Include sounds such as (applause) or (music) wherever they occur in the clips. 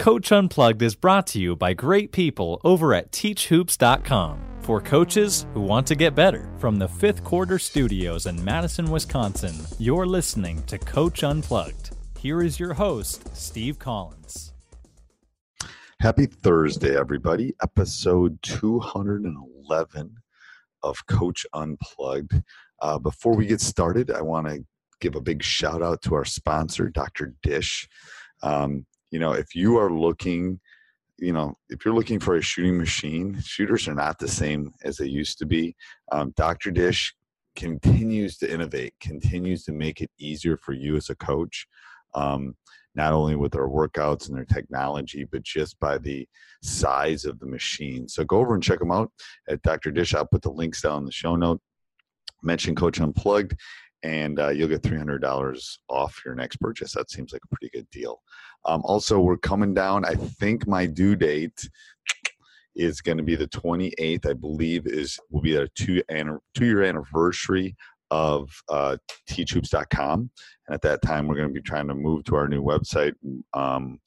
Coach Unplugged is brought to you by great people over at teachhoops.com for coaches who want to get better. From the fifth quarter studios in Madison, Wisconsin, you're listening to Coach Unplugged. Here is your host, Steve Collins. Happy Thursday, everybody. Episode 211 of Coach Unplugged. Uh, before we get started, I want to give a big shout out to our sponsor, Dr. Dish. Um, you know, if you are looking, you know, if you're looking for a shooting machine, shooters are not the same as they used to be. Um, Dr. Dish continues to innovate, continues to make it easier for you as a coach. Um, not only with their workouts and their technology, but just by the size of the machine. So go over and check them out at Dr. Dish. I'll put the links down in the show note. Mention Coach Unplugged, and uh, you'll get $300 off your next purchase. That seems like a pretty good deal. Um, also, we're coming down. I think my due date is going to be the 28th. I believe is will be a two two year anniversary of uh, teachhoops.com, and at that time, we're going to be trying to move to our new website. Um,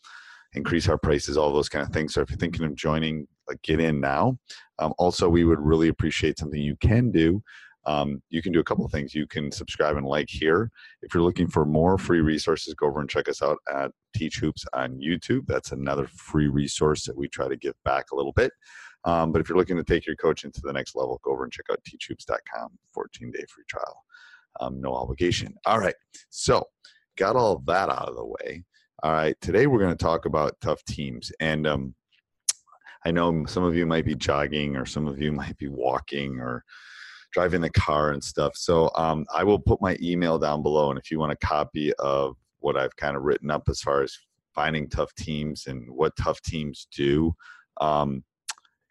increase our prices, all those kind of things. So if you're thinking of joining, like get in now. Um, also, we would really appreciate something you can do um, you can do a couple of things. You can subscribe and like here. If you're looking for more free resources, go over and check us out at Teach Hoops on YouTube. That's another free resource that we try to give back a little bit. Um, but if you're looking to take your coaching to the next level, go over and check out teachhoops.com, 14 day free trial. Um, no obligation. All right. So, got all that out of the way. All right. Today, we're going to talk about tough teams. And um, I know some of you might be jogging, or some of you (laughs) might be walking, or driving the car and stuff. So um, I will put my email down below, and if you want a copy of what I've kind of written up as far as finding tough teams and what tough teams do, um,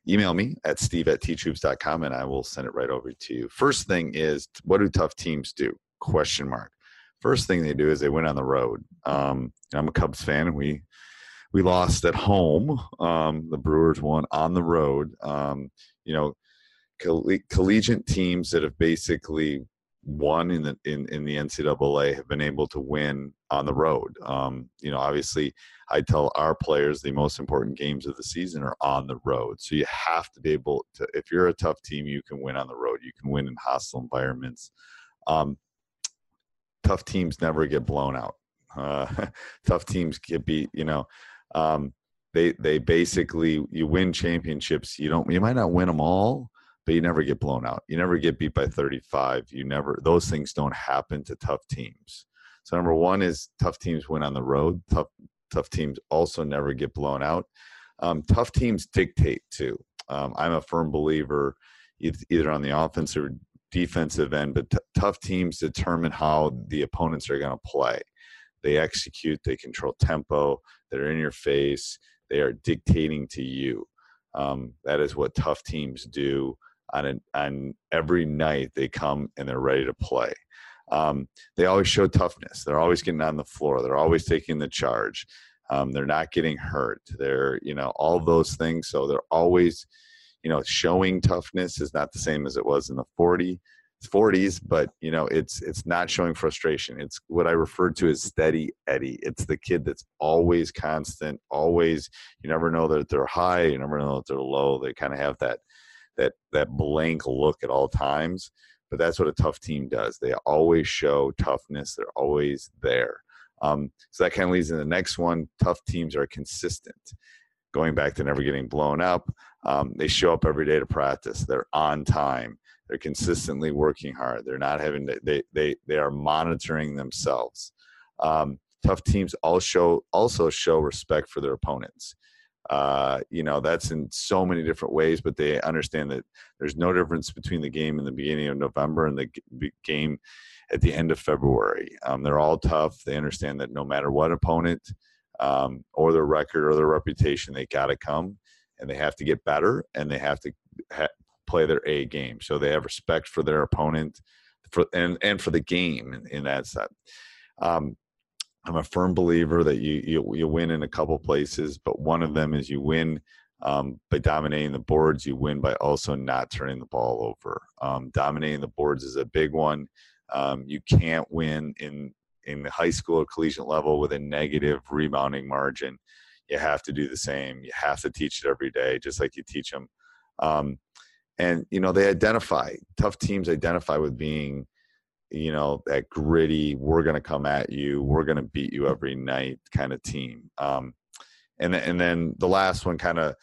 email me at steve at teachhoops.com and I will send it right over to you. First thing is, what do tough teams do? Question mark. First thing they do is they went on the road. Um, I'm a Cubs fan, and we we lost at home. Um, the Brewers won on the road. Um, you know, collegiate teams that have basically won in the in, in the NCAA have been able to win on the road. Um, you know, obviously, I tell our players the most important games of the season are on the road. So you have to be able to. If you're a tough team, you can win on the road. You can win in hostile environments. Um, tough teams never get blown out. Uh, (laughs) tough teams get beat. You know. Um, they they basically you win championships. You don't you might not win them all, but you never get blown out. You never get beat by 35. You never, those things don't happen to tough teams. So, number one is tough teams win on the road. Tough, tough teams also never get blown out. Um, tough teams dictate too. Um, I'm a firm believer either on the offensive or defensive end, but t- tough teams determine how the opponents are going to play. They execute, they control tempo, they're in your face, they are dictating to you. Um, that is what tough teams do on an, on every night they come and they're ready to play. Um, they always show toughness. They're always getting on the floor. They're always taking the charge. Um, they're not getting hurt. They're you know all those things. So they're always you know showing toughness is not the same as it was in the 40 40s but you know it's it's not showing frustration it's what i refer to as steady eddie it's the kid that's always constant always you never know that they're high you never know that they're low they kind of have that that that blank look at all times. But that's what a tough team does. They always show toughness. They're always there. Um, so that kind of leads to the next one. Tough teams are consistent. Going back to never getting blown up, um, they show up every day to practice. They're on time. They're consistently working hard. They're not having to, they they they are monitoring themselves. Um, tough teams all show also show respect for their opponents. Uh, you know that's in so many different ways, but they understand that there's no difference between the game in the beginning of November and the game at the end of February. Um, they're all tough. They understand that no matter what opponent um, or their record or their reputation, they got to come and they have to get better and they have to ha- play their A game. So they have respect for their opponent for and and for the game in, in that set. Um, I'm a firm believer that you, you you win in a couple places, but one of them is you win um, by dominating the boards. You win by also not turning the ball over. Um, dominating the boards is a big one. Um, you can't win in in the high school or collegiate level with a negative rebounding margin. You have to do the same. You have to teach it every day, just like you teach them. Um, and you know they identify tough teams identify with being you know that gritty we're going to come at you we're going to beat you every night kind of team um, and and then the last one kind of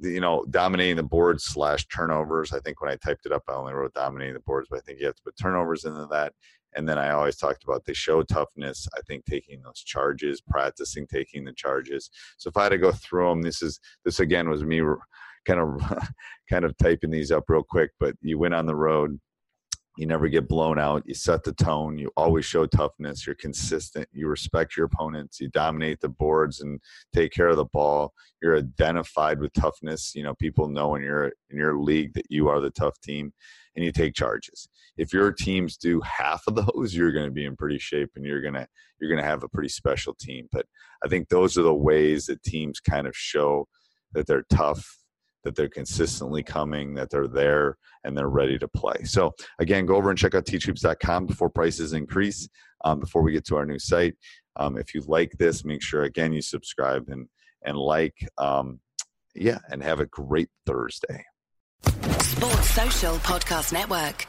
you know dominating the boards slash turnovers i think when i typed it up i only wrote dominating the boards but i think you have to put turnovers into that and then i always talked about they show toughness i think taking those charges practicing taking the charges so if i had to go through them this is this again was me kind of (laughs) kind of typing these up real quick but you went on the road you never get blown out you set the tone you always show toughness you're consistent you respect your opponents you dominate the boards and take care of the ball you're identified with toughness you know people know in your in your league that you are the tough team and you take charges. If your teams do half of (laughs) those you're going to be in pretty shape and you're going to you're going to have a pretty special team but i think those are the ways that teams kind of show that they're tough that they're consistently coming, that they're there, and they're ready to play. So, again, go over and check out teachhoops.com before prices increase, um, before we get to our new site. Um, if you like this, make sure, again, you subscribe and, and like. Um, yeah, and have a great Thursday. Sports Social Podcast Network.